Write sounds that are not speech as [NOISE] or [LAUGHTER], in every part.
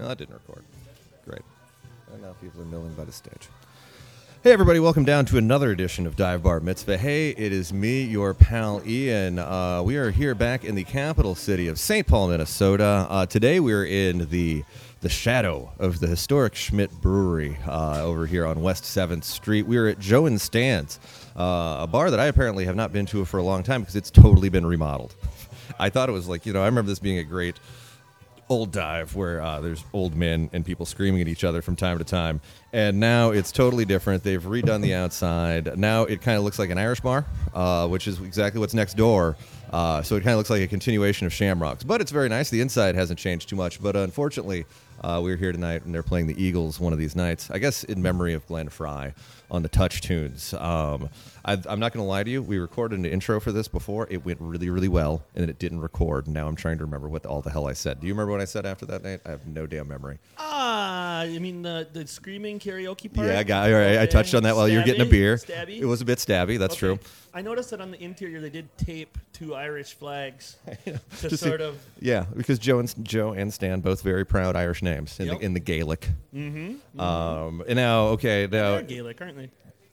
No, that didn't record. Great. And now people are milling by the stage. Hey, everybody, welcome down to another edition of Dive Bar Mitzvah. Hey, it is me, your pal Ian. Uh, we are here back in the capital city of St. Paul, Minnesota. Uh, today we're in the the shadow of the historic Schmidt Brewery uh, over here on West 7th Street. We're at Joe and Stan's, uh, a bar that I apparently have not been to for a long time because it's totally been remodeled. [LAUGHS] I thought it was like, you know, I remember this being a great old dive where uh, there's old men and people screaming at each other from time to time. And now it's totally different. They've redone the outside. Now it kind of looks like an Irish bar, uh, which is exactly what's next door. Uh, so it kind of looks like a continuation of Shamrocks. But it's very nice. The inside hasn't changed too much. But unfortunately, uh, we're here tonight and they're playing the Eagles one of these nights. I guess in memory of Glenn Frey on the touch tunes. Um, I, I'm not going to lie to you. We recorded an intro for this before. It went really, really well, and then it didn't record. Now I'm trying to remember what all the hell I said. Do you remember what I said after that night? I have no damn memory. Ah, I mean the the screaming karaoke part. Yeah, I got. All right, I touched on that while you were getting a beer. Stabby? It was a bit stabby. That's Okay. true. I noticed that on the interior they did tape two Irish flags [LAUGHS] to Just sort to- of. Yeah, because Joe and Joe and Stan both very proud Irish names in, Yep. the, in the Gaelic. Mm-hmm. Um, and now, okay, now They're Gaelic, aren't they?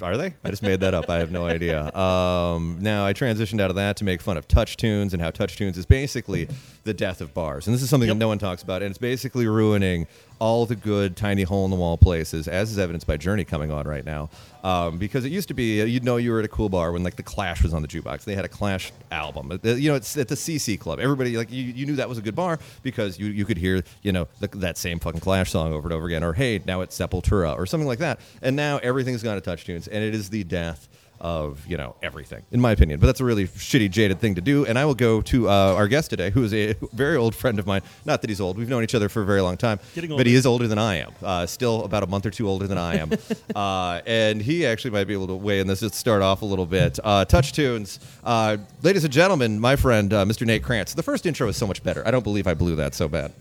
Are they? I just made that up. I have no idea. Um, now I transitioned out of that to make fun of touch tunes and how touch tunes is basically the death of bars, and this is something Yep. that no one talks about, and it's basically ruining all the good tiny hole in the wall places, as is evidenced by Journey coming on right now. Um, because it used to be uh, you'd know you were at a cool bar when like the Clash was on the jukebox. They had a Clash album. Uh, You know, it's at the CC Club. Everybody like you, you knew that was a good bar because you, you could hear you know the, that same fucking Clash song over and over again. Or hey, now it's Sepultura or something like that. And now everything's gone to touch tunes, and it is the death of you know everything in my opinion. But that's a really shitty jaded thing to do. And i will go to uh, our guest today who is a [LAUGHS] very old friend of mine. Not that he's old. We've known each other for a very long time. But he is older than i am. Uh, still about a month or two older than i am. [LAUGHS] Uh, and he actually might be able to weigh in this just start off a little bit. Uh, touch tunes. Uh, ladies and gentlemen my friend uh, mr nate krantz. The first intro is so much better. I don't believe i blew that so bad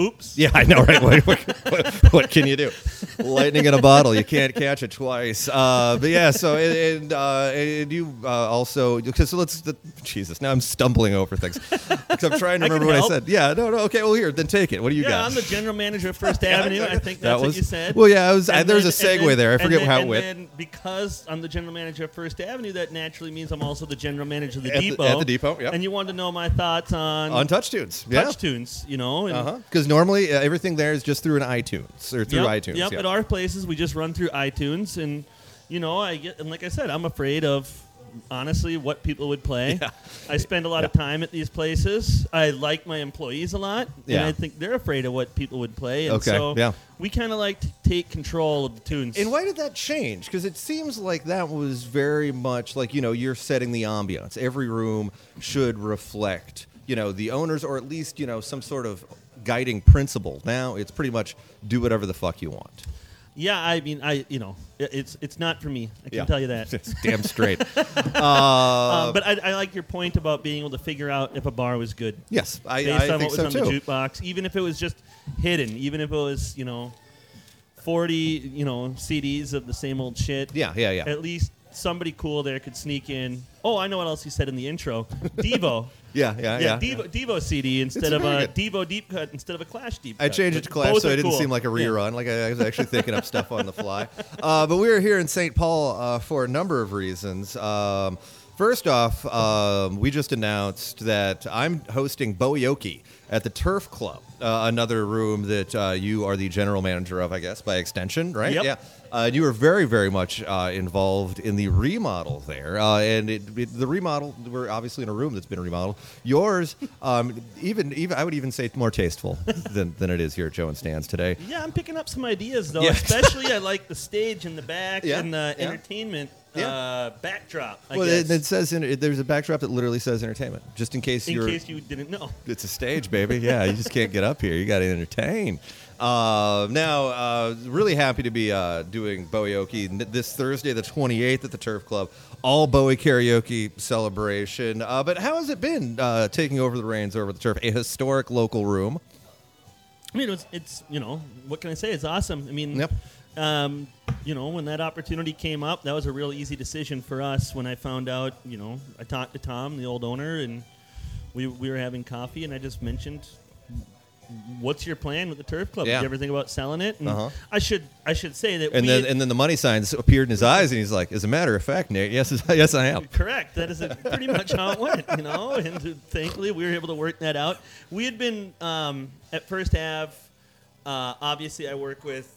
Oops. [LAUGHS] yeah, I know, right? What, what, what can you do? Lightning in a bottle. You can't catch it twice. Uh, but yeah, so and, and, uh, and you uh, also because so let's the, Jesus. Now I'm stumbling over things because I'm trying to [LAUGHS] I can remember what I said. Yeah, no, no. Okay, well here, then take it. What do you got? Yeah, got? I'm the general manager of First [LAUGHS] Avenue. I exactly. think That that's was- what you said. well, yeah, I was- I- And there's then- a segue then- there. I forget then- how it and went. then because I'm the general manager of First Avenue, that naturally means I'm also the general manager of the At the- depot. at the depot, yep. And you wanted to know my thoughts on on touch tunes. Yeah. touch tunes, you know? Uh-huh. Because normally uh, everything there is just through an iTunes or through yep, iTunes. Yep, yeah. at our places we just run through iTunes, and you know, I get and like I said, I'm afraid of honestly what people would play. [LAUGHS] Yeah. I spend a lot of time at these places. I like my employees a lot, Yeah. and I think they're afraid of what people would play. And Okay, so yeah. we kind of like to take control of the tunes. And why did that change? Because it seems like that was very much like you know you're setting the ambiance. Every room should reflect you know the owners, or at least you know some sort of guiding principle. Now it's pretty much do whatever the fuck you want. yeah, I mean, I you know, it's it's not for me. I can Yeah. tell you that. [LAUGHS] It's damn straight. [LAUGHS] uh, Um, but I, I like your point about being able to figure out if a bar was good. yes, I, based I on think what was so on too. the jukebox, even if it was just hidden, even if it was you know forty you know CDs of the same old shit. Yeah, yeah, yeah. At least somebody cool there could sneak in. Oh, I know what else he said in the intro. [LAUGHS] Devo. Yeah, yeah, yeah, yeah. Devo, Devo CD instead of very a good. Devo deep cut instead of a Clash deep cut. I changed it to Clash Both so are it didn't cool. seem like a Yeah. rerun. Like I, I was actually thinking up stuff on the fly. [LAUGHS] Uh, but we are here in St. Paul uh, for a number of reasons. Um, first off, um, we just announced that I'm hosting Boyoki at the Turf Club, uh, another room that uh, you are the general manager of, I guess, by extension, right? Yep. Yeah. Uh, and you were very, very much uh, involved in the remodel there, uh, and it, it, the remodel. We're obviously in a room that's been remodeled. Yours, um, even, even I would even say more tasteful [LAUGHS] than, than it is here at Joe and Stan's today. Yeah, I'm picking up some ideas though. Yeah. Especially [LAUGHS] I like the stage in the back Yeah, and the yeah. entertainment Yeah. uh, backdrop. I well, guess, it, it says in, it, there's a backdrop that literally says entertainment, just in case in you're. case you didn't know. It's a stage, baby. Yeah, you just can't get up here. You got to entertain. Uh, now, uh, really happy to be uh, doing Bowie n- this Thursday, the 28th, at the Turf Club. All Bowie karaoke celebration. Uh, but how has it been uh, taking over the reins over the Turf? A historic local room. I mean, it's, it's you know what can I say? It's awesome. I mean, Yep. Um, you know, when that opportunity came up, that was a real easy decision for us. When I found out, you know, I talked to Tom, the old owner, and we we were having coffee, and I just mentioned what's your plan with the turf club? Yeah. Did you ever think about selling it? And Uh-huh. I should I should say that And then had- and then the money signs appeared in his eyes, and he's like, "As a matter of fact, Nate, yes, [LAUGHS] yes, I am." Correct. That is pretty much how it went, you know. And thankfully, we were able to work that out. We had been um, at first have. Uh, obviously, I work with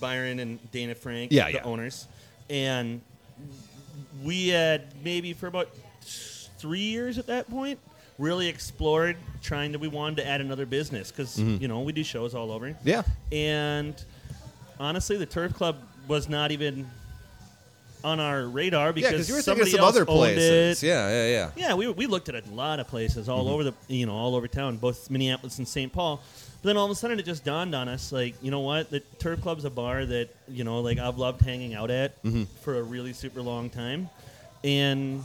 Byron and Dayna Frank, Yeah, the yeah. owners, and we had maybe for about three years at that point really explored trying to. We wanted to add another business because Mm-hmm. you know we do shows all over. Yeah, And honestly, the Turf Club was not even on our radar because because you were thinking somebody of some else other owned places. it. Yeah, yeah, yeah. Yeah, we, we looked at a lot of places all over the you know all over town, both Minneapolis and St. Paul. But then all of a sudden, it just dawned on us, like you know what, the Turf Club's a bar that you know like I've loved hanging out at mm-hmm. for a really super long time, and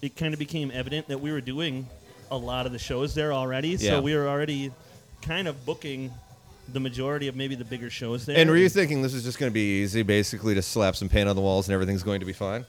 it kind of became evident that we were doing a lot of the shows there already. Yeah. So we were already kind of booking the majority of maybe the bigger shows there. And were you thinking this is just going to be easy, basically, to slap some paint on the walls and everything's going to be fine?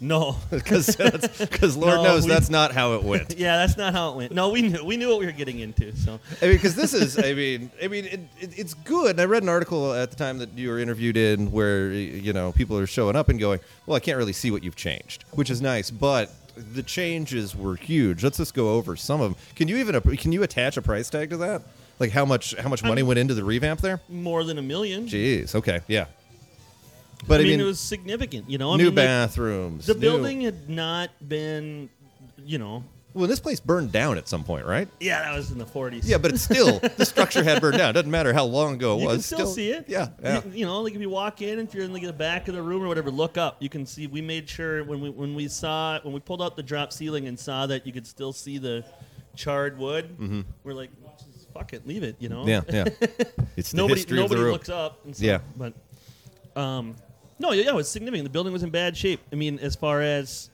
No. [LAUGHS] Because [LAUGHS] Lord No, knows we- that's not how it went. [LAUGHS] yeah, that's not how it went. No, we knew we knew what we were getting into. So I mean, because this is, I mean, I mean, it, it, it's good. And I read an article at the time that you were interviewed in where you know people are showing up and going, "Well, I can't really see what you've changed," which is nice, but the changes were huge. Let's just go over some of them. Can you even can you attach a price tag to that? Like how much how much money went into the revamp there? more than a million. Jeez. Okay. Yeah. But I, I, mean, mean, it was significant. You know, I new mean, bathrooms. the new- building had not been, you know, Well, this place burned down at some point, right? yeah, that was in the 40s. Yeah, but it's still the structure had burned down. Doesn't matter how long ago it was. you was. can still, see it. Yeah. yeah. You, you know, like if you walk in, if you're in like the back of the room or whatever, look up. You can see. We made sure when we when we saw when we pulled out the drop ceiling and saw that you could still see the charred wood. We're like, just fuck it, leave it. You know. Mm-hmm. Yeah, yeah. [LAUGHS] It's the nobody history nobody of the room. looks up. And Yeah. but um, no, yeah, it was significant. The building was in bad shape. I mean, as far as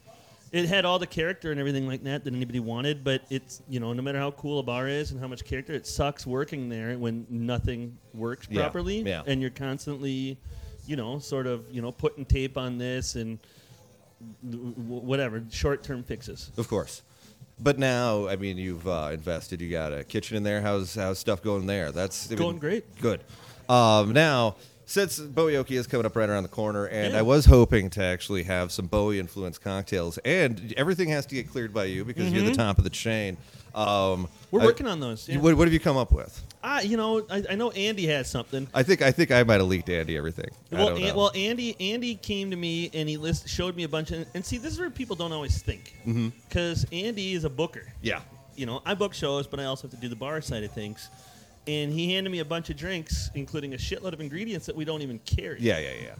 it had all the character and everything like that that anybody wanted, but it's you know no matter how cool a bar is and how much character, it sucks working there when nothing works Yeah, properly, yeah. and you're constantly, you know, sort of you know putting tape on this and w- w- whatever short term fixes. Of course. But now, I mean, you've uh, invested. You got a kitchen in there. How's how's stuff going there? That's I mean, Going great. Good. Um, now, since Boyoki is coming up right around the corner, and Yeah. I was hoping to actually have some Bowie influenced cocktails, and everything has to get cleared by you because you're the top of the chain. Um, Mm-hmm. We're I- working on those. Yeah. What, what have you come up with? Ah, you know, I, I know Andy has something. I think I think I might have leaked Andy everything. Well, don't An- know. well, Andy, Andy came to me and he list, showed me a bunch of. And see, this is where people don't always think, because Andy is a booker. yeah. You know, I book shows, but I also have to do the bar side of things. And he handed me a bunch of drinks, including a shitload of ingredients that we don't even carry. Yeah, yeah, yeah.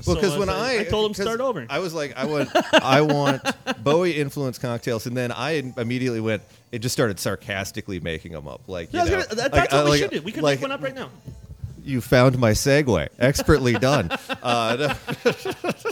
So Well, because I when was I I told him start over. I was like, I want, I want [LAUGHS] Bowie influenced cocktails, and then I immediately went. It just started sarcastically making them up, like you Yeah, I know, gonna- that- like, that's what uh, we like- should do. We could like, make one up right now. You found my segue, expertly done. [LAUGHS] uh, [LAUGHS]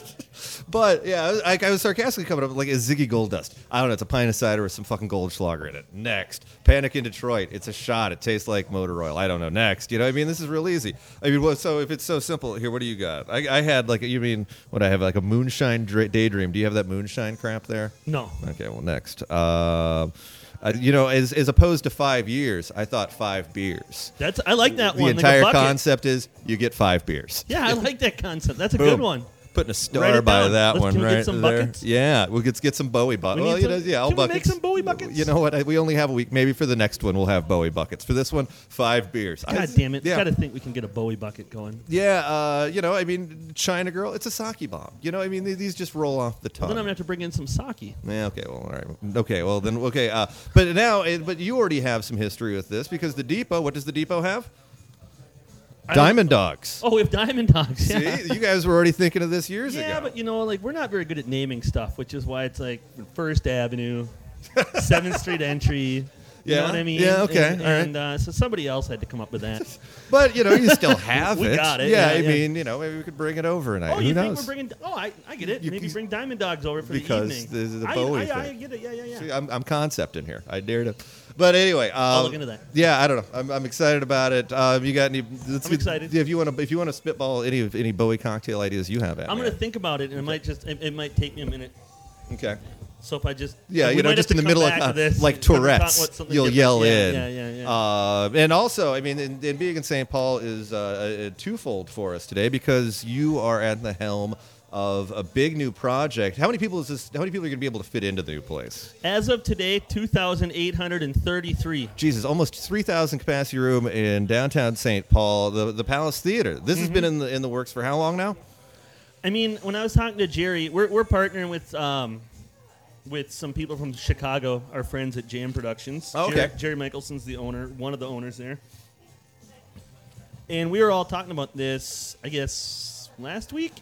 but yeah, I was, I, was sarcastically coming up with, like a Ziggy Gold Dust. I don't know. It's a pint of cider with some fucking Goldschlager in it. Next, Panic in Detroit. It's a shot. It tastes like motor oil. I don't know. Next, you know, what I mean, this is real easy. I mean, what, so if it's so simple, here, what do you got? I, I had like, you mean what I have like a moonshine dra- daydream. Do you have that moonshine crap there? No. Okay, well, next. Um, uh, you know, as as opposed to five years, I thought five beers. That's I like that The one. The entire like concept is you get five beers. Yeah, I [LAUGHS] like that concept. That's a Boom. good one. Putting a Write star it by down. that Let's- one can we get right some there. buckets? Yeah, we'll get get some Bowie buckets. We Well, need you know, some- yeah, all can we make buckets. some Bowie buckets? You know what? I, we only have a week. Maybe for the next one, we'll have Bowie buckets. For this one, five beers. I- God damn it! Yeah. Gotta think we can get a Bowie bucket going. yeah, uh, you know, I mean, China Girl, it's a sake bomb. You know, I mean, these just roll off the tongue. Well, then I'm gonna have to bring in some sake. Yeah, okay, well, all right. Okay, well, then, okay. Uh, but now, eh, but you already have some history with this because the depot, what does the depot have? I Diamond Dogs. Oh, we have Diamond Dogs. Yeah. See, you guys were already thinking of this years ago. Yeah, but you know, like we're not very good at naming stuff, which is why it's like First Avenue, [LAUGHS] Seventh Street entry. You Yeah, know what I mean? yeah, okay, And, all right. and, uh, so somebody else had to come up with that. [LAUGHS] But you know, you still [LAUGHS] have We it. got it, Yeah, yeah, I yeah. mean, you know, maybe we could bring it over tonight. oh, Who you knows? think we're bringing? Oh, I, I get it. You- Maybe bring Diamond Dogs over for Because the evening. the- the Bowie I, I, thing. get it. Yeah, yeah, yeah. See, I'm, I'm concepting here. I dare to. But anyway, um, I'll look into that. Yeah, I don't know. I'm, I'm excited about it. Um, you got any? Let's I'm excited. If you want to, if you want to spitball any of any Bowie cocktail ideas you have, at I'm gonna think about it, and it might just it, it might take me a minute. Okay. So if I just Yeah, you know, just in the middle of uh, this like and talk about Tourette's, you'll different. yell yeah, in. Yeah, yeah, yeah. Uh, and also, I mean, and, and being in St. Paul is uh, a, a twofold for us today because you are at the helm of a big new project. How many people is this? How many people are going to be able to fit into the new place? As of today, 2,833. Jesus, almost three thousand capacity room in downtown St. Paul, the the Palace Theater. This has been Mm-hmm. in the in the works for how long now? I mean, when I was talking to Jerry, we're, we're partnering with um, with some people from Chicago, our friends at Jam Productions. Oh, okay. Jerry, Jerry Mickelson's the owner, one of the owners there. And we were all talking about this, I guess, last week.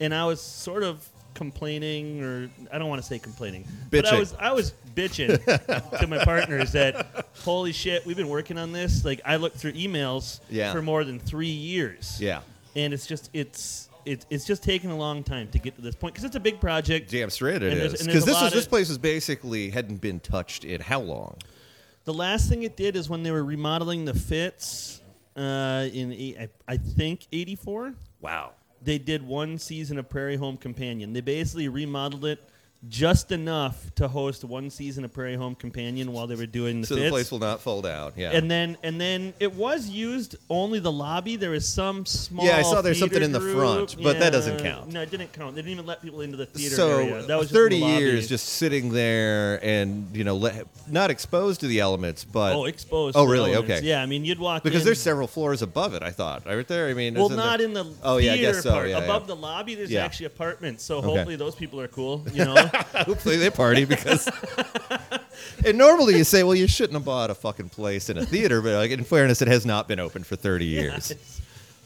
And I was sort of complaining, or I don't want to say complaining, but I Bitching. was I was bitching [LAUGHS] to my partners that holy shit, we've been working on this. Like I looked through emails Yeah. for more than three years Yeah, and it's just it's it's it's just taken a long time to get to this point because it's a big project. damn straight it And there's- is. and there's Because a this lot is this place is basically hadn't been touched in how long? The last thing it did is when they were remodeling the Fitz uh, in eight- I, I think '84. Wow. They did one season of Prairie Home Companion. They basically remodeled it just enough to host one season of Prairie Home Companion while they were doing the So the place will not fold out. Yeah. and then and then it was used only the lobby. There was some small Yeah, I saw there's something in the group. front, but that doesn't count. No, it didn't count. They didn't even let people into the theater so area. That was just 30 the lobby. years just sitting there and you know le- not exposed to the elements but oh exposed. Oh, really? Okay. Yeah, I mean you'd walk because in, there's several floors above it i thought right there i mean Well, not in the Oh, yeah, I theater guess so, part. yeah, yeah. Above the lobby, there's Yeah. actually apartments. So Okay. hopefully those people are cool. You [LAUGHS] know. [LAUGHS] hopefully they party because [LAUGHS] and normally you say well you shouldn't have bought a fucking place in a theater but like in fairness it has not been open for 30 years.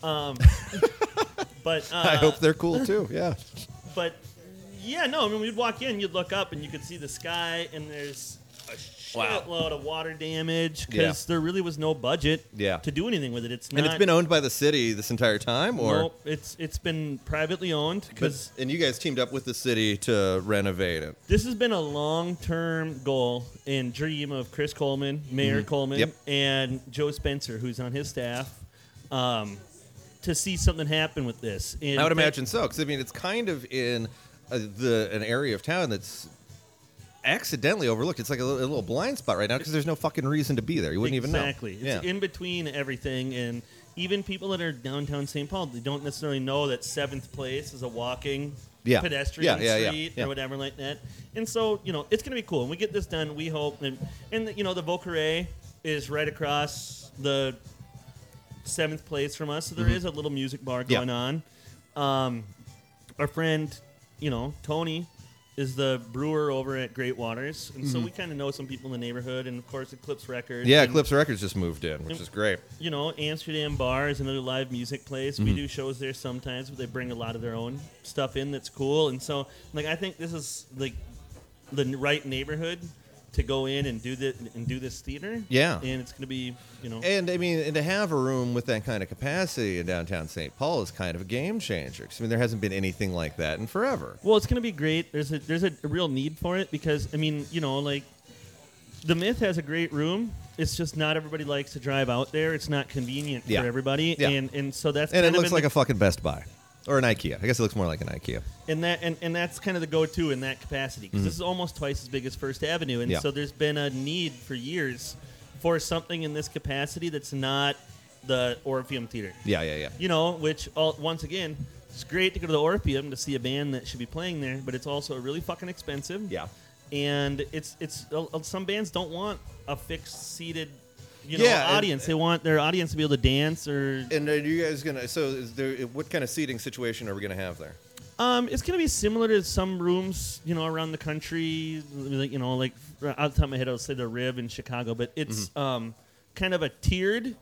Um, [LAUGHS] but uh, i hope they're cool too. Yeah. But yeah, no. I mean, we'd walk in, you'd look up, and you could see the sky, and there's a Wow. shitload of water damage Yeah. because there really was no budget Yeah. to do anything with it. It's not. and it's been owned by the city this entire time or Nope, it's it's been privately owned but, because and you guys teamed up with the city to renovate it this has been a long-term goal and dream of Chris Coleman, Mayor Coleman, Mm-hmm. Yep. and Joe Spencer, who's on his staff, um, to see something happen with this. And I would imagine so, because I mean, it's kind of in uh, the an area of town that's accidentally overlooked. It's like a, little- a little blind spot right now because there's no fucking reason to be there. You wouldn't even know. Exactly. It's Yeah. in between everything, and even people that are downtown St. Paul, they don't necessarily know that Seventh Place is a walking Yeah. pedestrian Yeah, yeah, street or whatever like that. And so, you know, it's going to be cool. And we get this done, we hope. And, and you know, the Vieux Carré is right across the Seventh Place from us, so there is a little music bar Mm-hmm. Going on. Um, our friend, you know, Tony is the brewer over at Great Waters, and so we kind of know some people in the neighborhood, and of course, Eclipse Records. Mm-hmm. Yeah, and, Eclipse Records just moved in, which And- is great. You know, Amsterdam Bar is another live music place. Mm-hmm. We do shows there sometimes, but they bring a lot of their own stuff in that's cool. And so, like, I think this is like the right neighborhood to go in and do the and do this theater. Yeah. and it's going to be, you know, And I mean, and to have a room with that kind of capacity in downtown St. Paul is kind of a game changer. 'Cause, I mean, there hasn't been anything like that in forever. Well, it's going to be great. There's a there's a real need for it because I mean, you know, like the Myth has a great room. It's just not everybody likes to drive out there. It's not convenient Yeah. for everybody, Yeah. and and so that's And it looks like the- a fucking Best Buy or an IKEA. I guess it looks more like an IKEA. and that and, and that's kind of the go-to in that capacity because this is almost twice as big as First Avenue, and Mm-hmm. Yeah. so there's been a need for years for something in this capacity that's not the Orpheum Theater. Yeah, yeah, yeah. You know, which all, once again, it's great to go to the Orpheum to see a band that should be playing there, but it's also really fucking expensive. Yeah. and it's it's uh, uh, some bands don't want a fixed seated. You know, Yeah, and- audience. they want their audience to be able to dance or And are you guys gonna? So, is there? What kind of seating situation are we gonna have there? Um, it's gonna be similar to some rooms, you know, around the country. Like, you know, like out the top of my head, I'll say the Riv in Chicago, but it's Mm-hmm. um, kind of a tiered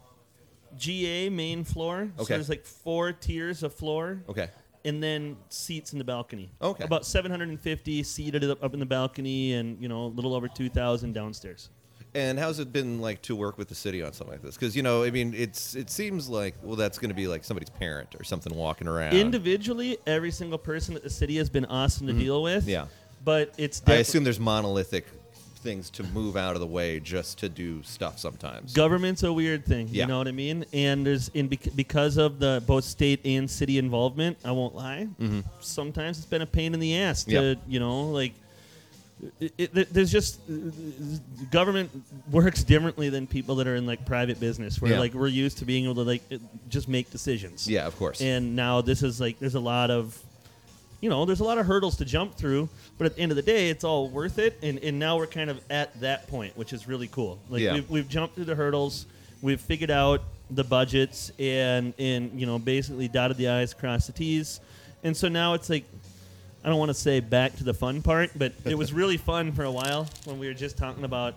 GA main floor. So Okay. there's like four tiers of floor, Okay. and then seats in the balcony. Okay. About 750 seated up up in the balcony, and you know, a little over 2,000 downstairs. And how's it been like to work with the city on something like this? Because you know, I mean, it's it seems like well, that's going to be like somebody's parent or something walking around. Individually, every single person that the city has been awesome to deal with. Mm-hmm. Yeah. But it's I defi- assume there's monolithic things to move out of the way just to do stuff sometimes. government's a weird thing Yeah. you know what i mean and there's in bec- because of the both state and city involvement i won't lie sometimes it's been a pain in the ass to Mm-hmm. You know like it, it, there's just uh, government works differently than people that are in like private business where Yeah. like we're used to being able to like just make decisions Yeah, of course. and now this is like there's a lot of you know there's a lot of hurdles to jump through but at the end of the day it's all worth it and, and now we're kind of at that point which is really cool like Yeah. we've, we've jumped through the hurdles we've figured out the budgets and and you know basically dotted the i's crossed the t's and so now it's like i don't want to say back to the fun part but [LAUGHS] it was really fun for a while when we were just talking about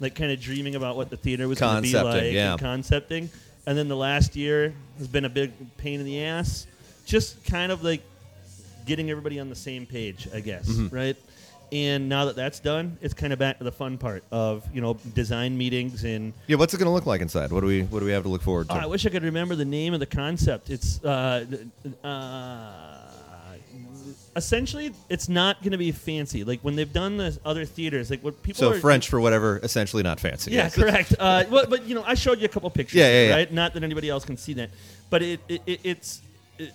like kind of dreaming about what the theater was going to be like yeah. and concepting and then the last year has been a big pain in the ass just kind of like getting everybody on the same page i guess Mm-hmm. right and now that that's done it's kind of back to the fun part of you know design meetings and yeah, what's it going to look like inside? What do we What do we have to look forward to? Oh, I wish I could remember the name of the concept. It's uh, uh, essentially it's not going to be fancy. Like when they've done the other theaters, like what people so are French for whatever, essentially not fancy. Yeah, Yes. correct. Uh, well, but you know, I showed you a couple pictures. Yeah, yeah, yeah. Right. Not that anybody else can see that, but it, it, it it's. It,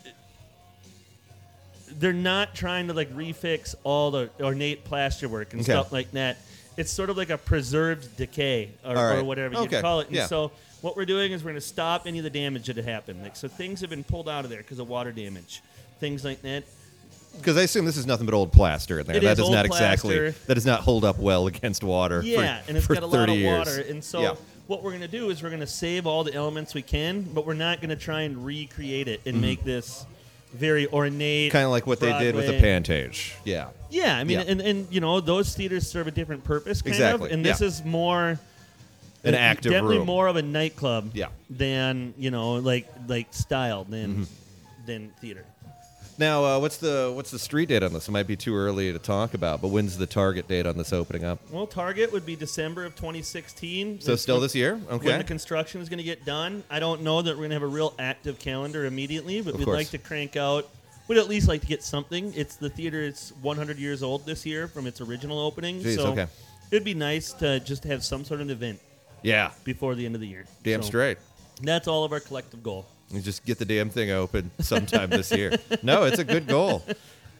they're not trying to like refix all the ornate plasterwork and Okay. stuff like that. It's sort of like a preserved decay or, right. or whatever Okay. you call it. And Yeah. so what we're doing is we're going to stop any of the damage that had happened. Like so, things have been pulled out of there because of water damage, things like that. Because I assume this is nothing but old plaster in there. It that is does not exactly plaster. that does not hold up well against water. for- Yeah, and it's for got a lot of years. water, and so Yeah. what we're gonna do is we're gonna save all the elements we can, but we're not gonna try and recreate it and make this very ornate. kind of like what they did with the Pantage. Yeah. Yeah, I mean, Yeah. and, and you know those theaters serve a different purpose, kind Exactly, of, and this yeah. is more An active definitely room. more of a nightclub, Yeah. than you know like like style than Mm-hmm. than theater. Now, uh, what's the what's the street date on this? It might be too early to talk about, but when's the target date on this opening up? Well, Target would be December of 2016. So That's still this year? Okay. When the construction is going to get done, I don't know that we're going to have a real active calendar immediately, but Of we'd course. like to crank out. We'd at least like to get something. It's the theater. It's 100 years old this year from its original opening, Jeez, so okay. it'd be nice to just have some sort of an event Yeah. before the end of the year. Damn So straight. That's all of our collective goal. You just get the damn thing open sometime this year. [LAUGHS] No, it's a good goal.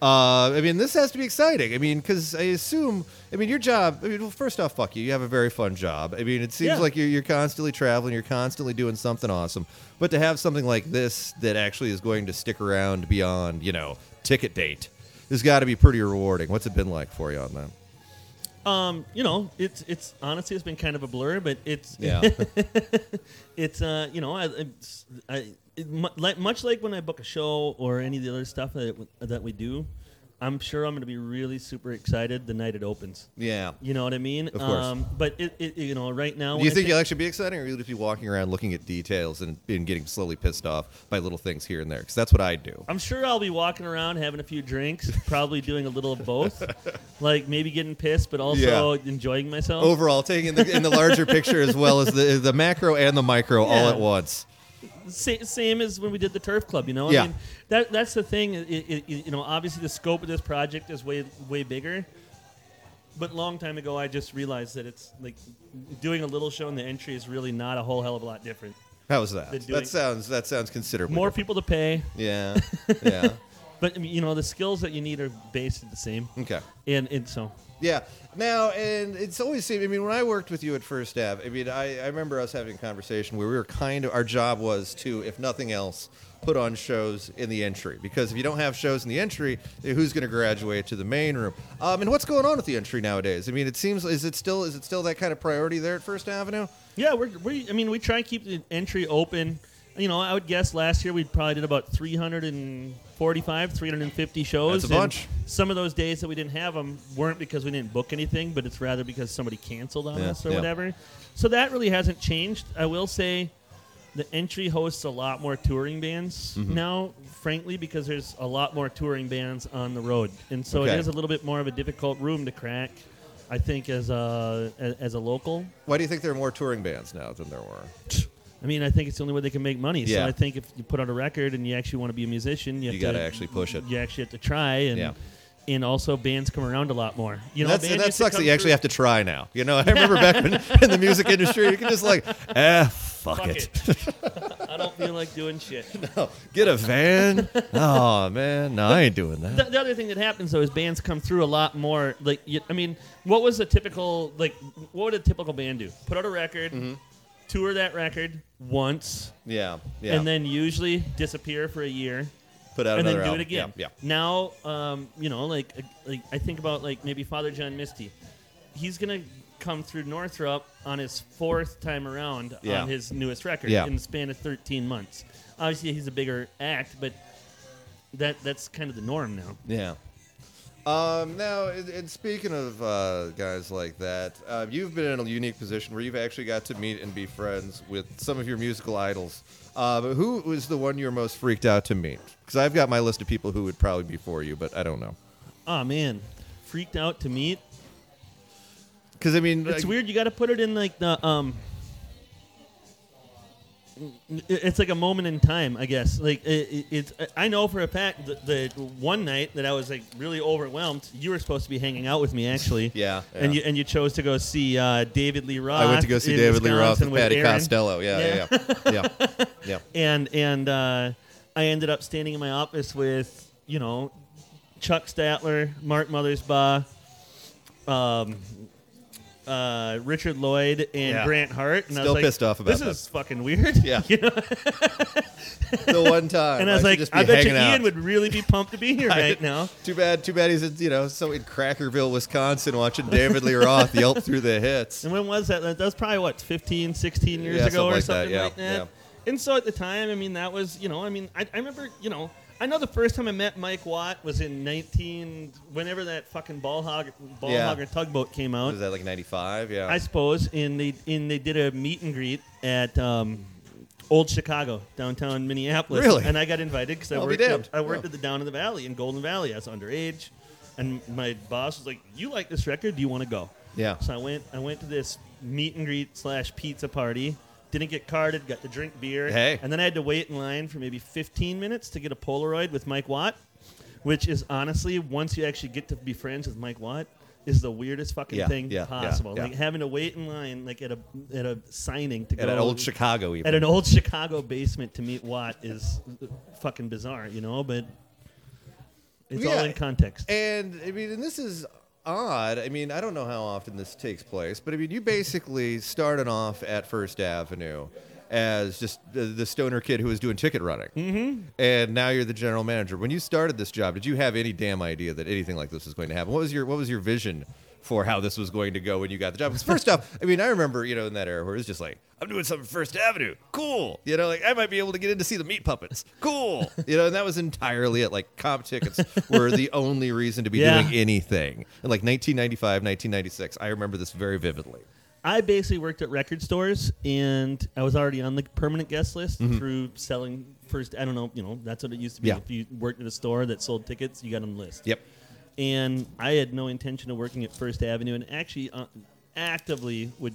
Uh, I mean, this has to be exciting. I mean, because I assume, I mean, your job. I mean, well, first off, fuck you. You have a very fun job. I mean, it seems Yeah. like you're, you're constantly traveling. You're constantly doing something awesome. But to have something like this that actually is going to stick around beyond, you know, ticket date, has got to be pretty rewarding. What's it been like for you on that? Um, you know, it's it's honestly it's been kind of a blur, but it's Yeah. [LAUGHS] it's uh you know I, I it, much like when I book a show or any of the other stuff that that we do, I'm sure I'm going to be really super excited the night it opens. yeah. You know what I mean? Of course. Um, but it, it you know right now. Do you think you'll actually be exciting, or you'll just be walking around looking at details and, and getting slowly pissed off by little things here and there? Because that's what I do. I'm sure I'll be walking around having a few drinks, [LAUGHS] probably doing a little of both, like maybe getting pissed, but also enjoying myself. Overall, taking in the, in the larger picture as well as the the macro and the micro all at once. Sa- same as when we did the turf club. You know, Yeah. I mean, that that's the thing. You know, obviously the scope of this project is way way bigger. But long time ago, I just realized that it's like doing a little show in the entry is really not a whole hell of a lot different. How was that? They're doing- That sounds that sounds considerably More different. people to pay, Yeah, yeah. [LAUGHS] but I mean, you know the skills that you need are basically the same. Okay. And and so Yeah. Now, and it's always seemed. I mean, when I worked with you at First Ave, I mean, I, I remember us having a conversation where we were kind of our job was to, if nothing else, put on shows in the entry because if you don't have shows in the entry, eh, who's going to graduate to the main room? Um, and what's going on with the entry nowadays? I mean, it seems is it still is it still that kind of priority there at First Avenue? yeah, we're we. I mean, we try and keep the entry open. You know, I would guess last year we probably did about 345, 350 shows. That's a and bunch. Some of those days that we didn't have them weren't because we didn't book anything, but it's rather because somebody canceled on Yeah, us or yeah. whatever. So that really hasn't changed. I will say the entry hosts a lot more touring bands Mm-hmm. now, frankly, because there's a lot more touring bands on the road, and so Okay. it is a little bit more of a difficult room to crack. I think as a as a local, Why do you think there are more touring bands now than there were? [LAUGHS] I mean, I think it's the only way they can make money. Yeah. So I think if you put out a record and you actually want to be a musician, you, You got to actually push it. You actually have to try, and Yeah. and also bands come around a lot more. You know, and that sucks that you actually through- have to try now. You know, [LAUGHS] I remember back when, [LAUGHS] in the music industry, you can just like, eh, fuck, Fuck it. it. I don't feel like doing shit. [LAUGHS] No, get a van. oh man, no, I ain't doing The, that. the other thing that happens though is bands come through a lot more. Like, you, I mean, what was a typical like? What would a typical band do? Put out a record, tour that record once, Yeah, yeah. and then usually disappear for a year, put out and then another do it album. again. Yeah, Now, um, you know, like, like I think about like maybe Father John Misty. He's gonna come through Northrop on his fourth time around Yeah. on his newest record Yeah. in the span of 13 months. Obviously, he's a bigger act, but that that's kind of the norm now. yeah. Um, now, and, and speaking of uh, guys like that, uh, you've been in a unique position where you've actually got to meet and be friends with some of your musical idols. Uh, but who was the one you're most freaked out to meet? Because I've got my list of people who would probably be for you, but I don't know. Oh man, freaked out to meet. Because I mean, It's like- weird. You got to put it in like the um. It- It's like a moment in time, I guess. Like it, it, it's, I know for a fact that the one night that I was like really overwhelmed, you were supposed to be hanging out with me actually. Yeah, And you and you chose to go see uh, David Lee Roth. I went to go see David Lee Roth Wisconsin with Patty Aaron. Costello. Yeah, yeah, yeah, yeah, [LAUGHS] yeah. and and uh, I ended up standing in my office with you know Chuck Statler, Mark Mothersbaugh, um, uh, Richard Lloyd, and Yeah. Grant Hart. And I Still was like, pissed off about this that. is fucking weird. Yeah. [LAUGHS] You know? [LAUGHS] the one time. And I was should like, I bet you out. Ian would really be pumped to be here [LAUGHS] I- right now. Too bad. Too bad he's in, you know so in Crackerville, Wisconsin, watching David Lee Roth yelp through the hits. And when was that? That was probably what 15, 16 years Yeah, ago something or like that, something like that. yeah. And so at the time, I mean, that was you know, I mean, I, I remember you know. I know the first time I met Mike Watt was in 19, whenever that fucking ball hog, ball Yeah. hogger tugboat came out. Was that like '95? Yeah. I suppose, and they and they did a meet and greet at um, Old Chicago, downtown Minneapolis. Really? And I got invited because I I'll be worked. At. I worked Oh. at the Down in the Valley in Golden Valley. I was underage, and my boss was like, "You like this record? Do you want to go?" yeah. So I went. I went to this meet and greet slash pizza party. Didn't get carded. Got to drink beer. Hey. And then I had to wait in line for maybe 15 minutes to get a Polaroid with Mike Watt, which is honestly, once you actually get to be friends with Mike Watt, is the weirdest fucking Yeah, thing yeah, yeah, possible. yeah. Like having to wait in line, like at a at a signing to At go an old Chicago, even. at an old Chicago basement to meet Watt is fucking bizarre, you know. But it's all Yeah. in context. And I mean, and this is odd. I mean, I don't know how often this takes place, but I mean, you basically started off at First Avenue as just the, the stoner kid who was doing ticket running, mm-hmm. and now you're the general manager. When you started this job, did you have any damn idea that anything like this was going to happen? What was your What was your vision? For how this was going to go when you got the job. Because first off, I mean, I remember, you know, in that era where it was just like, I'm doing something First Avenue, cool. You know, like I might be able to get in to see the meat puppets, cool. You know, and that was entirely it. Like comp tickets were the only reason to be Yeah. doing anything. In like 1995, 1996, I remember this very vividly. I basically worked at record stores, and I was already on the permanent guest list mm-hmm. through selling first. I don't know, you know, that's what it used to be. Yeah. If you worked at a store that sold tickets, you got on the list. Yep. And I had no intention of working at First Avenue, and actually uh, actively would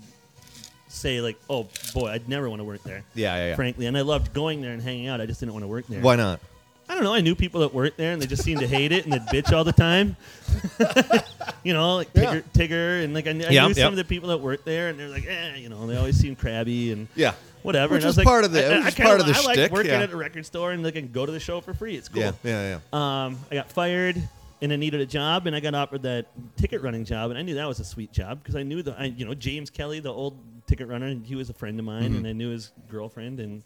say like, "Oh boy, I'd never want to work there." Yeah, yeah, yeah. Frankly, and I loved going there and hanging out. I just didn't want to work there. Why not? I don't know. I knew people that worked there, and they just seemed to hate it, and they'd bitch all the time. [LAUGHS] you know, like Yeah. Tigger, Tigger and like I, kn- I Yeah, knew some yep. of the people that worked there, and they're like, eh, you know, they always seem crabby and Yeah. whatever. Which and I is was like, part of the- I, it I was kinda part of the I like working yeah. at a record store and they can go to the show for free. It's cool. Yeah, yeah, yeah. Um, I got fired and I needed a job, and I got offered that ticket running job, and I knew that was a sweet job because I knew the, I, you know, James Kelly, the old ticket runner, and he was a friend of mine, Mm-hmm. and I knew his girlfriend and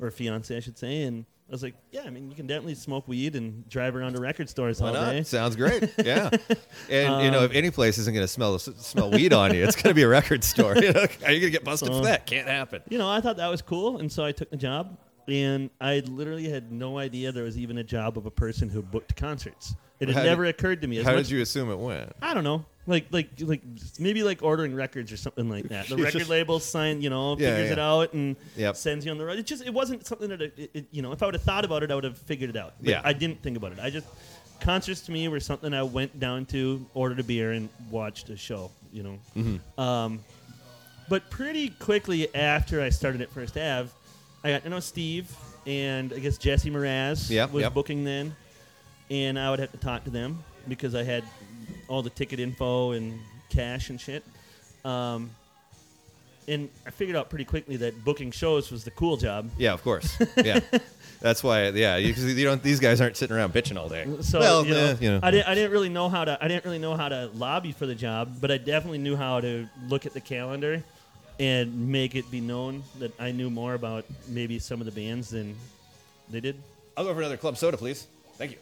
or fiance, I should say, and I was like, yeah, I mean, you can definitely smoke weed and drive around to record stores Why all not? day. Sounds great. Yeah. [LAUGHS] And you know, if any place isn't going to smell smell weed on you, it's going to be a record store. You know? Are you going to get busted So- for that? Can't happen. You know, I thought that was cool, and so I took the job. And I literally had no idea there was even a job of a person who booked concerts. It had How did- never occurred to me. As How much, did you assume it went? I don't know, like like like maybe like ordering records or something like that. The [LAUGHS] You record just- label sign, you know, Yeah, figures yeah. it out and Yep. sends you on the road. It just it wasn't something that it, it, you know. If I would have thought about it, I would have figured it out. But Yeah. I didn't think about it. I just concerts to me were something I went down to, ordered a beer, and watched a show. You know. Mm-hmm. Um, but pretty quickly after I started at First Ave, I got to know Steve and I guess Jesse Mraz Yep, was yep. booking then, and I would have to talk to them because I had all the ticket info and cash and shit. Um, and I figured out pretty quickly that booking shows was the cool job. Yeah, of course. [LAUGHS] Yeah, that's why. Yeah, because you, don't. These guys aren't sitting around bitching all day. So well, you, know, you know. I didn't I didn't really know how to I didn't really know how to lobby for the job, but I definitely knew how to look at the calendar and make it be known that I knew more about maybe some of the bands than they did. I'll go for another club soda, please. Thank you.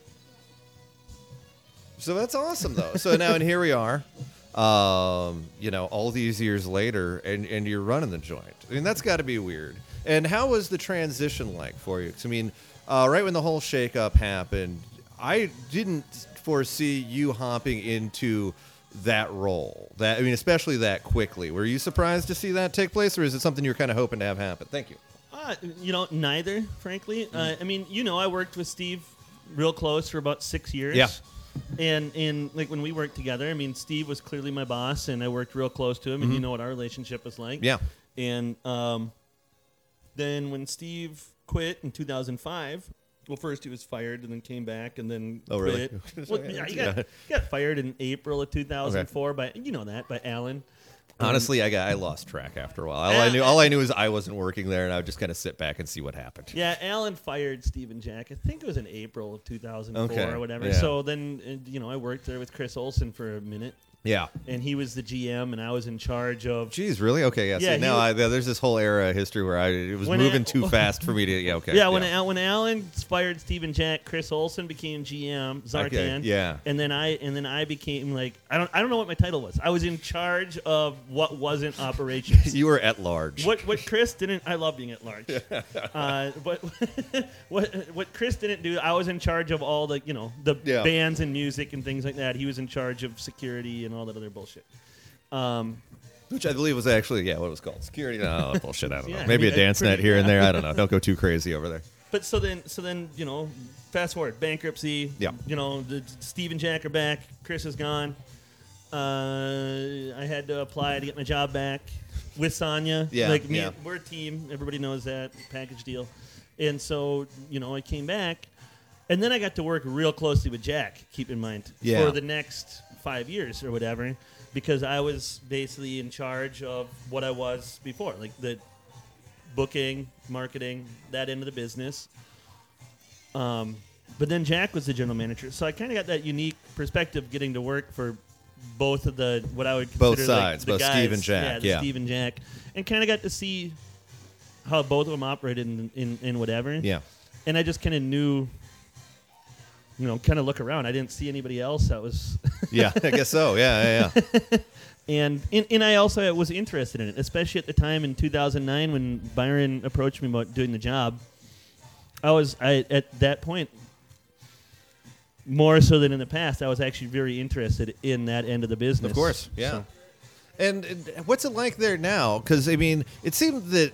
So that's awesome, though. So now, and here we are. Um, you know, all these years later, and and you're running the joint. I mean, that's got to be weird. And how was the transition like for you? 'Cause, I mean, uh, right when the whole shakeup happened, I didn't foresee you hopping into that role. That I mean, especially that quickly. Were you surprised to see that take place, or is it something you're kind of hoping to have happen? Thank you. Uh, you know, neither, frankly. Uh, I mean, you know, I worked with Steve real close for about six years. Yeah. And and like when we worked together, I mean, Steve was clearly my boss, and I worked real close to him, and you know what our relationship was like. Mm-hmm. Yeah. And um, then when Steve quit in 2005, well, first he was fired, and then came back, and then Oh, really? quit. [LAUGHS] well, yeah, he got, Yeah. he got fired in April of 2004 by you know that by Alan. Honestly, I got I lost track after a while. All I knew, all I knew is I wasn't working there, and I would just kind of sit back and see what happened. Yeah, Alan fired Steven Jack. I think it was in April of 2004 Okay, or whatever. yeah. So then, uh, you know, I worked there with Chris Olson for a minute, Yeah. and he was the GM, and I was in charge of. Geez, really? Okay, yeah. Yeah, see, now was- I, there's this whole era of history where I it was moving it- too [LAUGHS] fast for me to. Yeah, okay. Yeah, when Al, when Alan fired Steven Jack, Chris Olson became GM, Zartan. Okay, yeah. And then I and then I became like I don't I don't know what my title was. I was in charge of what wasn't operations. [LAUGHS] you were at large. what what Chris didn't I love being at large. [LAUGHS] uh, but what what Chris didn't do, I was in charge of all the you know the Yeah. bands and music and things like that. He was in charge of security and all that other bullshit. Um, Which I believe was actually yeah, what it was called security. No, [LAUGHS] bullshit. I don't Yeah, know. I Maybe mean, a dance pretty- net here and there. I don't know. Don't go too crazy over there. [LAUGHS] but so then so then you know fast forward bankruptcy. Yeah. You know the Steve and Jack are back. Chris is gone. Uh, I had to apply to get my job back with Sonya. Yeah, Like me, yeah. we're a team. Everybody knows that package deal. And so you know I came back, and then I got to work real closely with Jack. Keep in mind Yeah. for the next five years or whatever, because I was basically in charge of what I was before, like the booking, marketing, that end of the business. Um, but then Jack was the general manager, so I kind of got that unique perspective getting to work for both of the what I would Both consider, like, sides, the both guys, Steve and Jack, yeah, the yeah. Steve and Jack, and kind of got to see how both of them operated in in, in whatever. Yeah. and I just kind of knew, you know, kind of look around. I didn't see anybody else that was, [LAUGHS] Yeah, I guess so. Yeah, yeah, yeah. [LAUGHS] and, and and I also was interested in it, especially at the time in 2009 when Byron approached me about doing the job. I was I at that point more so than in the past. I was actually very interested in that end of the business. Of course, yeah. So- And, and what's it like there now? Because I mean, it seemed that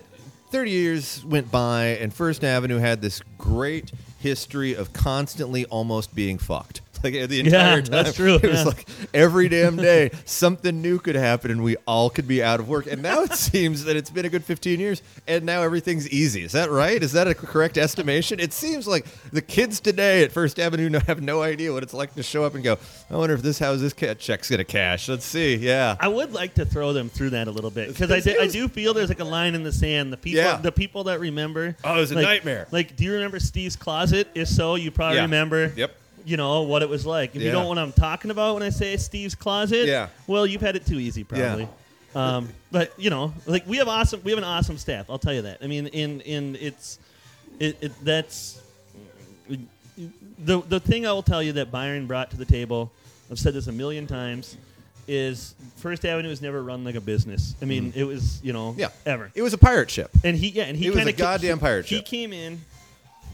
30 years went by, and First Avenue had this great history of constantly almost being fucked. Like the entire time, that's true, It was like every damn day something new could happen, and we all could be out of work. And now it [LAUGHS] seems that it's been a good 15 years, and now everything's easy. Is that right? Is that a correct estimation? It seems like the kids today at First Avenue [LAUGHS] have no idea what it's like to show up and go, "I wonder if this house this check's gonna cash." Let's see. Yeah. I would like to throw them through that a little bit because I, It do- I do feel there's like a line in the sand. The people, Yeah. the people that remember. Oh, it was a like- nightmare. Like, do you remember Steve's closet? If so, you probably Yeah. remember. Yep. You know what it was like. If Yeah. you don't know what I'm talking about when I say Steve's closet, Yeah. Well, you've had it too easy, probably. Um, but you know, like we have awesome, we have an awesome staff. I'll tell you that. I mean, in in it's, it, it that's the the thing I will tell you that Byron brought to the table. I've said this a million times. Is First Avenue was never run like a business. I mean, it was you know. Yeah. ever. It was a pirate ship. And he yeah, and he It was kind a goddamn pirate He ship. came in,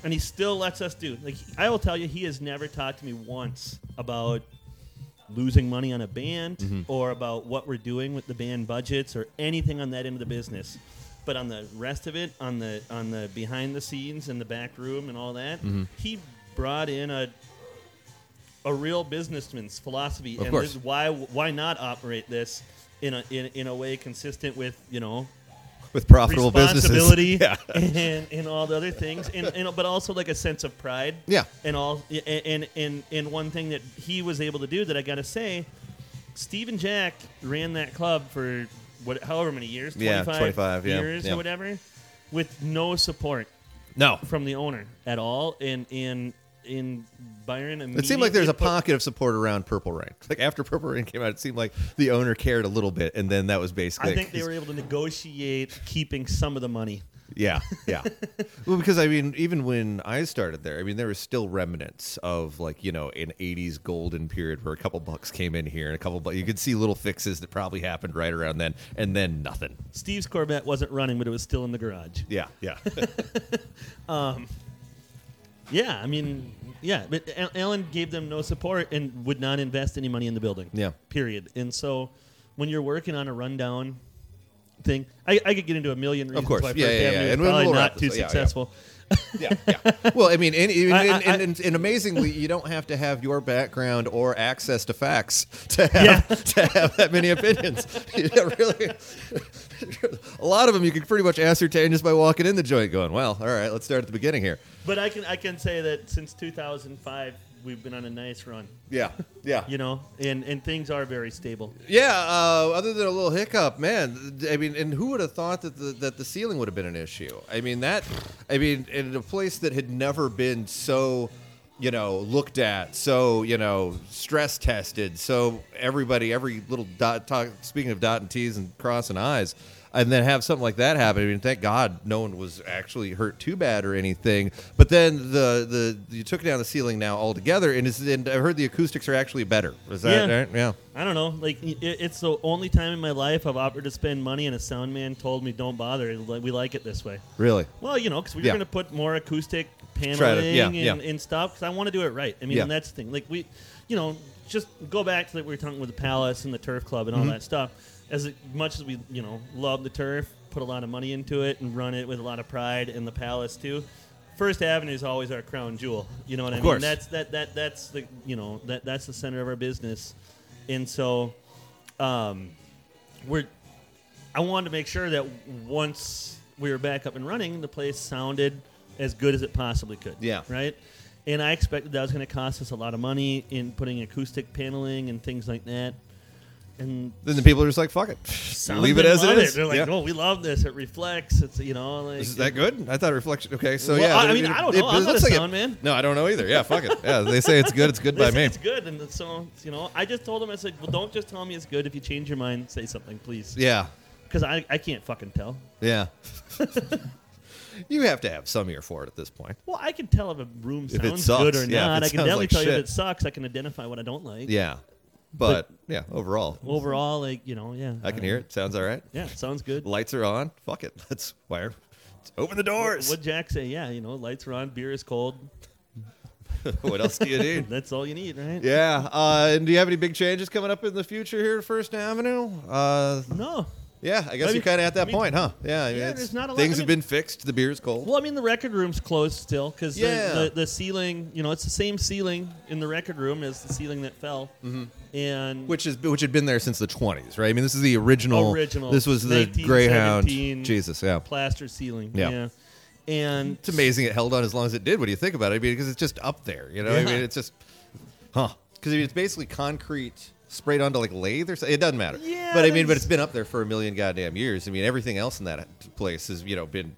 and he still lets us do. Like I will tell you, he has never talked to me once about losing money on a band Mm-hmm. or about what we're doing with the band budgets or anything on that end of the business. But on the rest of it, on the on the behind the scenes and the back room and all that, Mm-hmm. he brought in a a real businessman's philosophy Of and why why not operate this in a in, in a way consistent with you know with profitable businesses. responsibility [LAUGHS] Yeah. and, and all the other things, and, and but also like a sense of pride. Yeah. And all and and and one thing that he was able to do that I got to say, Steve and Jack ran that club for what, however many years, Yeah, 25, 25, yeah, years yeah. or whatever, with no support No. from the owner at all. And in in Byron, It seemed like there's a put- pocket of support around Purple Rain. [LAUGHS] Like after Purple Rain came out, it seemed like the owner cared a little bit, and then that was basically. I think they were able to negotiate keeping some of the money. Yeah, yeah. [LAUGHS] well, because I mean, even when I started there, I mean, there were still remnants of like you know an '80s golden period where a couple bucks came in here and a couple, but you could see little fixes that probably happened right around then, and then nothing. Steve's Corvette wasn't running, but it was still in the garage. Yeah, yeah. [LAUGHS] Um, Yeah, I mean, yeah, but Al- Alan gave them no support and would not invest any money in the building. Yeah. Period. And so when you're working on a rundown thing, I, I could get into a million reasons course. why Yeah, First yeah, Avenue yeah. is And we'll- probably not too this- yeah, yeah. successful. [LAUGHS] yeah, yeah. Well, I mean, and, even, I- I- and, and, and amazingly, you don't have to have your background or access to facts to have [LAUGHS] to have that many opinions. [LAUGHS] You know, really, a lot of them you can pretty much ascertain just by walking in the joint, going, "Well, all right, let's start at the beginning here." But I can I can say that since 2005 we've been on a nice run, Yeah, yeah, you know, and and things are very stable. yeah. Uh, other than a little hiccup, man. I mean, and who would have thought that the that the ceiling would have been an issue? I mean, that. I mean, in a place that had never been so. You know, looked at, so you know, stress tested, so everybody, every little dot. Talk, speaking of dot and T's and cross and I's, and then have something like that happen. I mean, thank God no one was actually hurt too bad or anything. But then the the you took down the ceiling now altogether, and, it's, and I heard the acoustics are actually better. Is that Yeah. right? Yeah. I don't know. Like it, it's the only time in my life I've offered to spend money, and a sound man told me, "Don't bother. We like it this way." Really? Well, you know, because we are Yeah. going to put more acoustic paneling to- yeah, and, yeah. and stuff. Because I want to do it right. I mean, Yeah. that's the thing. Like we, you know, just go back to like we were talking with the Palace and the Turf Club and all Mm-hmm. that stuff. As much as we, you know, love the turf, put a lot of money into it, and run it with a lot of pride, and the Palace too. First Avenue is always our crown jewel. You know what I Of mean? course. That's that that that's the you know that that's the center of our business, and so, um, we're I wanted to make sure that once we were back up and running, the place sounded as good as it possibly could. Yeah. Right. And I expected that was going to cost us a lot of money in putting acoustic paneling and things like that. And Then the people are just like, "Fuck it, leave it as it. They're like, Yeah. "Oh, we love this. It reflects. It's you know, like Is that good? I thought reflection. Okay, so Well, yeah. I- I mean, it- I don't it- know. I'm it not looks a like it- sound man. No, I don't know either. Yeah, fuck it. [LAUGHS] Yeah, they say it's good. It's good by me. It's good, and so you know, I just told them I said, "Well, don't just tell me it's good. If you change your mind, say something, please, Yeah, because I, I can't fucking tell." yeah. [LAUGHS] you have to have some ear for it at this point. Well, I can tell if a room sounds good or yeah, not. I can definitely like tell you if it sucks. I can identify what I don't like. Yeah, but, yeah, overall, Overall, like you know, yeah. I can hear it. Sounds all right. Yeah, sounds good. Lights are on. Fuck it. [LAUGHS] Let's wire. Let's open the doors. What Jack say? Yeah, you know, lights are on, beer is cold. [LAUGHS] what else do you need? [LAUGHS] That's all you need, right? Yeah. Uh, and do you have any big changes coming up in the future here at First Avenue? Uh, No. Yeah, I guess I you're kind of at that I mean- point, huh? Yeah. I mean, Yeah, there's not a lot- Things I have been fixed. The beer's cold. Well, I mean, the record room's closed still because Yeah. the, the, the ceiling, you know, it's the same ceiling in the record room as the ceiling that fell. Mm-hmm. And which is which had been there since the 20s, right? I mean, this is the original. Original. This was the Greyhound. 1917. Jesus, yeah. plaster ceiling. Yeah. Yeah. And It's amazing it held on as long as it did. What do you think about it? I mean, because it's just up there, you know. I mean, it's just, huh? Because it's basically concrete sprayed onto like lathe or something. It doesn't matter. Yeah, But I mean, but it's been up there for a million goddamn years. I mean, everything else in that place has you know been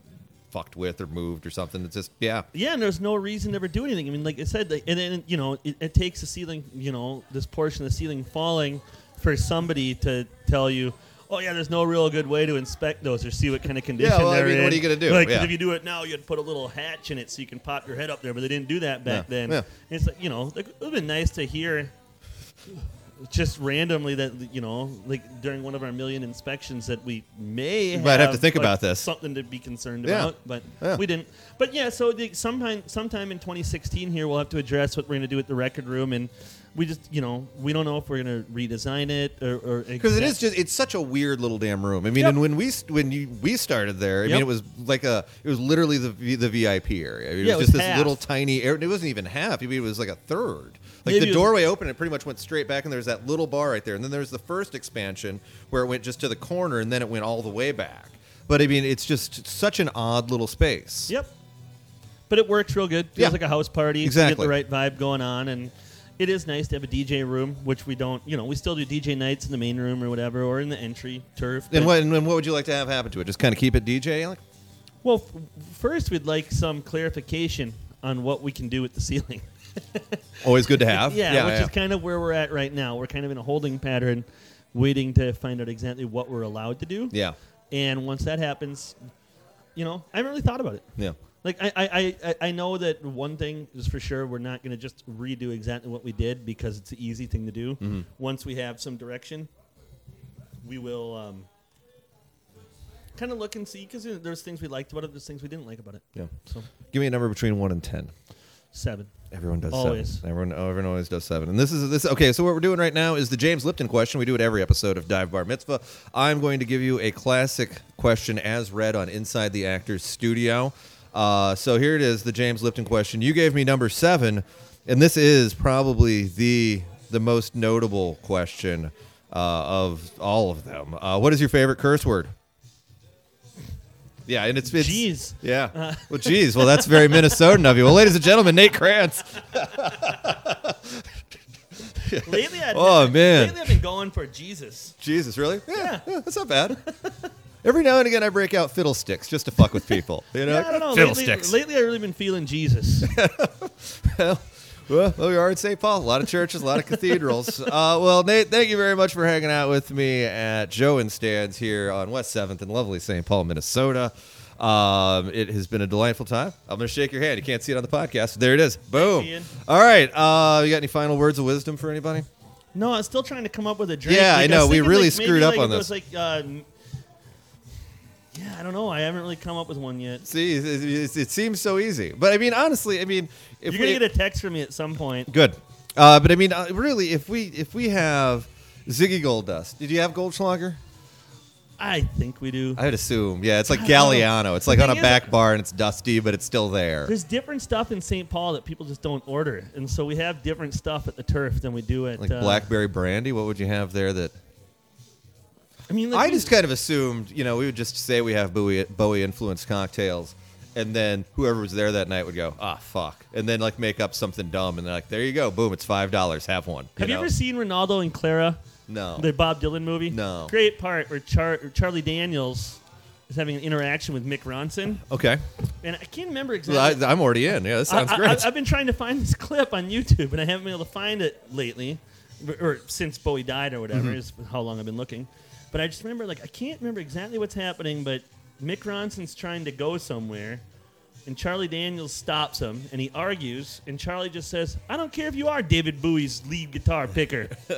fucked with or moved or something. It's just yeah. Yeah, and there's no reason to ever do anything. I mean, like I said, like, and then you know, it, it takes the ceiling, you know, this portion of the ceiling falling for somebody to tell you, oh yeah, there's no real good way to inspect those or see what kind of condition yeah, well, I they're mean, in. what are you gonna do? Like, Yeah. if you do it now, you'd put a little hatch in it so you can pop your head up there, but they didn't do that back Yeah. then. Yeah. It's like you know, like, it would have been nice to hear. Just randomly, that you know, like during one of our million inspections, that we may might have to think like, about this. something to be concerned Yeah. about, but Yeah. we didn't. But yeah, so the, sometime sometime in 2016 here, we'll have to address what we're going to do with the record room, and we just you know we don't know if we're going to redesign it or, or Because it is just it's such a weird little damn room. I mean, Yep. and when we st- when you we started there, I mean, it was like a it was literally the V- the VIP area. I mean, Yeah, it it was was just this half. little tiny area. It wasn't even half. I mean, it was like a third. Like Maybe the was- doorway opened, it pretty much went straight back, and there was that little bar right there. And then there was the first expansion where it went just to the corner, and then it went all the way back. But I mean, it's just such an odd little space. Yep. But it works real good. Feels Yeah. like a house party. You Exactly. get the right vibe going on, and it is nice to have a DJ room, which we don't. You know, we still do DJ nights in the main room or whatever, or in the entry turf. And what, and what would you like to have happen to it? Just kind of keep it DJ? Well, f- first we'd like some clarification on what we can do with the ceiling. [LAUGHS] Always good to have. yeah, which is kind of where we're at right now. We're kind of in a holding pattern, waiting to find out exactly what we're allowed to do. yeah, And once that happens, you know, I haven't really thought about it. yeah. Like I, I, I, I know that one thing is for sure we're not going to just redo exactly what we did because it's the easy thing to do. Mm-hmm. Once we have some direction, we will um, kind of look and see because there's things we liked about it, there's things we didn't like about it. Yeah. So Give me a number between one and ten. Seven. Everyone does Always. seven. Everyone, oh, everyone always does seven. And this is this. Okay, so what we're doing right now is the James Lipton question. We do it every episode of Dive Bar Mitzvah. I'm going to give you a classic question as read on Inside the Actors Studio. Uh, so here it is, the James Lipton question. You gave me number seven, and this is probably the the most notable question uh, of all of them. Uh, what is your favorite curse word? Yeah, and it's, it's Jeez. Yeah. Uh. well, geez. Well, that's very Minnesotan of you. Well, ladies and gentlemen, Nate Kranz. [LAUGHS] lately, I've Oh, been, man. lately I've been going for Jesus. Jesus, really? Yeah, yeah, that's not bad. Every now and again, I break out fiddlesticks just to fuck with people. You know, Yeah, I don't know. Lately, fiddlesticks. lately, I've really been feeling Jesus. [LAUGHS] well, well, we are in St. Paul. A lot of churches, a lot of cathedrals. [LAUGHS] Uh, well, Nate, thank you very much for hanging out with me at Joe and Stan's here on West Seventh in lovely St. Paul, Minnesota. Um, it has been a delightful time. I'm going to shake your hand. You can't see it on the podcast. There it is. Boom. Ian. All right. Uh, you got any final words of wisdom for anybody? No, I'm still trying to come up with a drink. Yeah, I know. was We really like, screwed maybe, up like, on if it this. was like, uh, n- yeah, I don't know. I haven't really come up with one yet. See, it, it, it seems so easy, but I mean, honestly, I mean, if You're gonna get a text from me at some point. good, uh, but I mean, uh, really, if we if we have Ziggy Gold Dust, did you have Goldschlager? I think we do. I'd assume, yeah, it's like I. Galliano. It's like on a is- back bar and it's dusty, but it's still there. There's different stuff in St. Paul that people just don't order, and so we have different stuff at the turf than we do at. Like uh, blackberry brandy. What would you have there? That I mean, like, I just kind of assumed, you know, we would just say we have Bowie Bowie influenced cocktails. And then whoever was there that night would go, ah, fuck, and then like make up something dumb, and they're like, there you go, boom, it's five dollars, have one. Have you know? ever seen Renaldo and Clara, No. the Bob Dylan movie? No. Great part where Char- Charlie Daniels is having an interaction with Mick Ronson, Okay. and I can't remember Well, exactly. I, I'm already in. Yeah, that sounds I, great. I, have been trying to find this [LAUGHS] clip on YouTube, and I haven't been able to find it lately, or, or since Bowie died, or whatever Mm-hmm. is how long I've been looking. But I just remember, like, I can't remember exactly what's happening, but Mick Ronson's trying to go somewhere, and Charlie Daniels stops him, and he argues, and Charlie just says, "I don't care if you are David Bowie's lead guitar picker." [LAUGHS]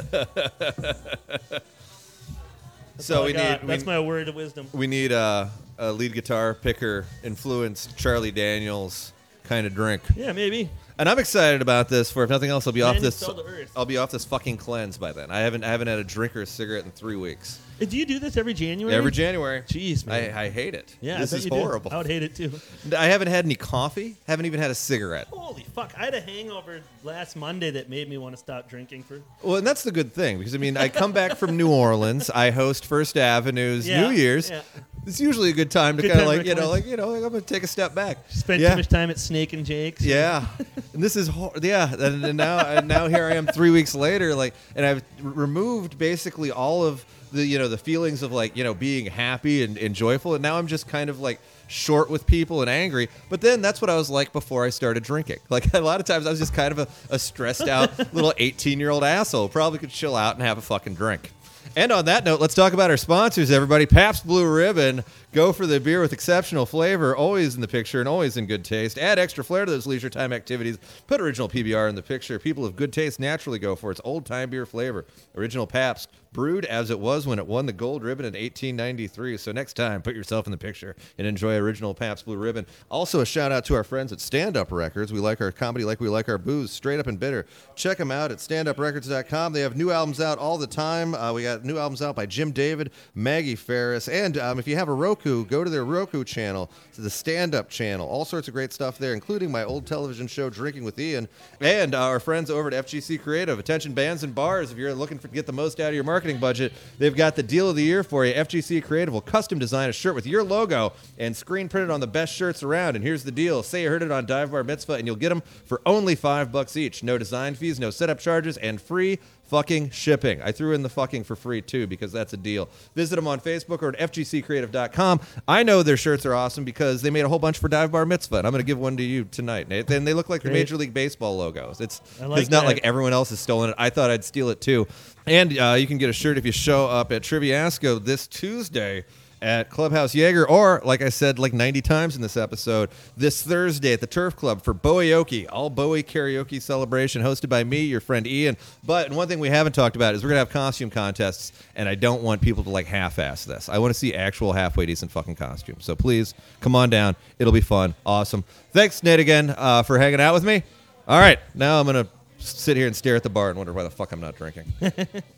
so we got. need That's we, my word of wisdom. we need a, a lead guitar picker influenced Charlie Daniels kind of drink. Yeah, maybe. And I'm excited about this. For if nothing else, I'll be off this. it's all earth. I'll be off this fucking cleanse by then. I haven't I haven't had a drink or a cigarette in three weeks. Uh, Do you do this every January? Every January. Jeez, man. I, I hate it. yeah, I this bet is you do. horrible. I would hate it too. I haven't had any coffee. Haven't even had a cigarette. Holy fuck! I had a hangover last Monday that made me want to stop drinking for. Well, and that's the good thing because I mean, I come back from New Orleans. I host First Avenue's [LAUGHS] Yeah, New Year's. yeah. It's usually a good time to kind of like you know, like you know, like I'm gonna take a step back. Spent yeah. too much time at Snake and Jake's. Yeah, and this is hor- yeah, and, and now and now here I am three weeks later, like, and I've r- removed basically all of the you know the feelings of like you know being happy and, and joyful, and now I'm just kind of like short with people and angry. But then that's what I was like before I started drinking. [LAUGHS] Like a lot of times I was just kind of a, a stressed out [LAUGHS] little 18 year old asshole. Probably could chill out and have a fucking drink. And on that note, let's talk about our sponsors, everybody. Pabst Blue Ribbon. Go for the beer with exceptional flavor, always in the picture and always in good taste. Add extra flair to those leisure time activities. Put original PBR in the picture. People of good taste naturally go for its old time beer flavor. Original Pabst, brewed as it was when it won the gold ribbon in 1893. So next time, put yourself in the picture and enjoy original Pabst Blue Ribbon. Also, a shout out to our friends at Stand Up Records. We like our comedy like we like our booze, straight up and bitter. Check them out at standuprecords.com. They have new albums out all the time. Uh, we got new albums out by Jim David, Maggie Faris, and um, if you have a Roku, go to their Roku channel, to the Stand Up channel. All sorts of great stuff there, including my old television show, Drinking with Ian, and our friends over at FGC Creative. Attention bands and bars, if you're looking for, to get the most out of your marketing marketing budget, they've got the deal of the year for you. FGC Creative will custom design a shirt with your logo and screen printed on the best shirts around. And here's the deal: say you heard it on Dive Bar Mitzvah, and you'll get them for only five bucks each. No design fees, no setup charges, and free fucking shipping. I threw in the fucking for free too because that's a deal. Visit them on Facebook or at fgccreative.com. I know their shirts are awesome because they made a whole bunch for Dive Bar Mitzvah, and I'm going to give one to you tonight, Nate. And they look like the Great. Major League Baseball logos. It's like it's not that. like everyone else has stolen it. I thought I'd steal it too. And uh, you can get a shirt if you show up at Triviasco this Tuesday at Clubhouse Jaeger, or like I said, like 90 times in this episode, this Thursday at the Turf Club for Bowie all Bowie karaoke celebration hosted by me, your friend Ian. But one thing we haven't talked about is we're gonna have costume contests, and I don't want people to like half-ass this. I want to see actual halfway decent fucking costumes. So please come on down. It'll be fun. Awesome. Thanks, Nate, again uh, for hanging out with me. All right, now I'm gonna sit here and stare at the bar and wonder why the fuck I'm not drinking. [LAUGHS]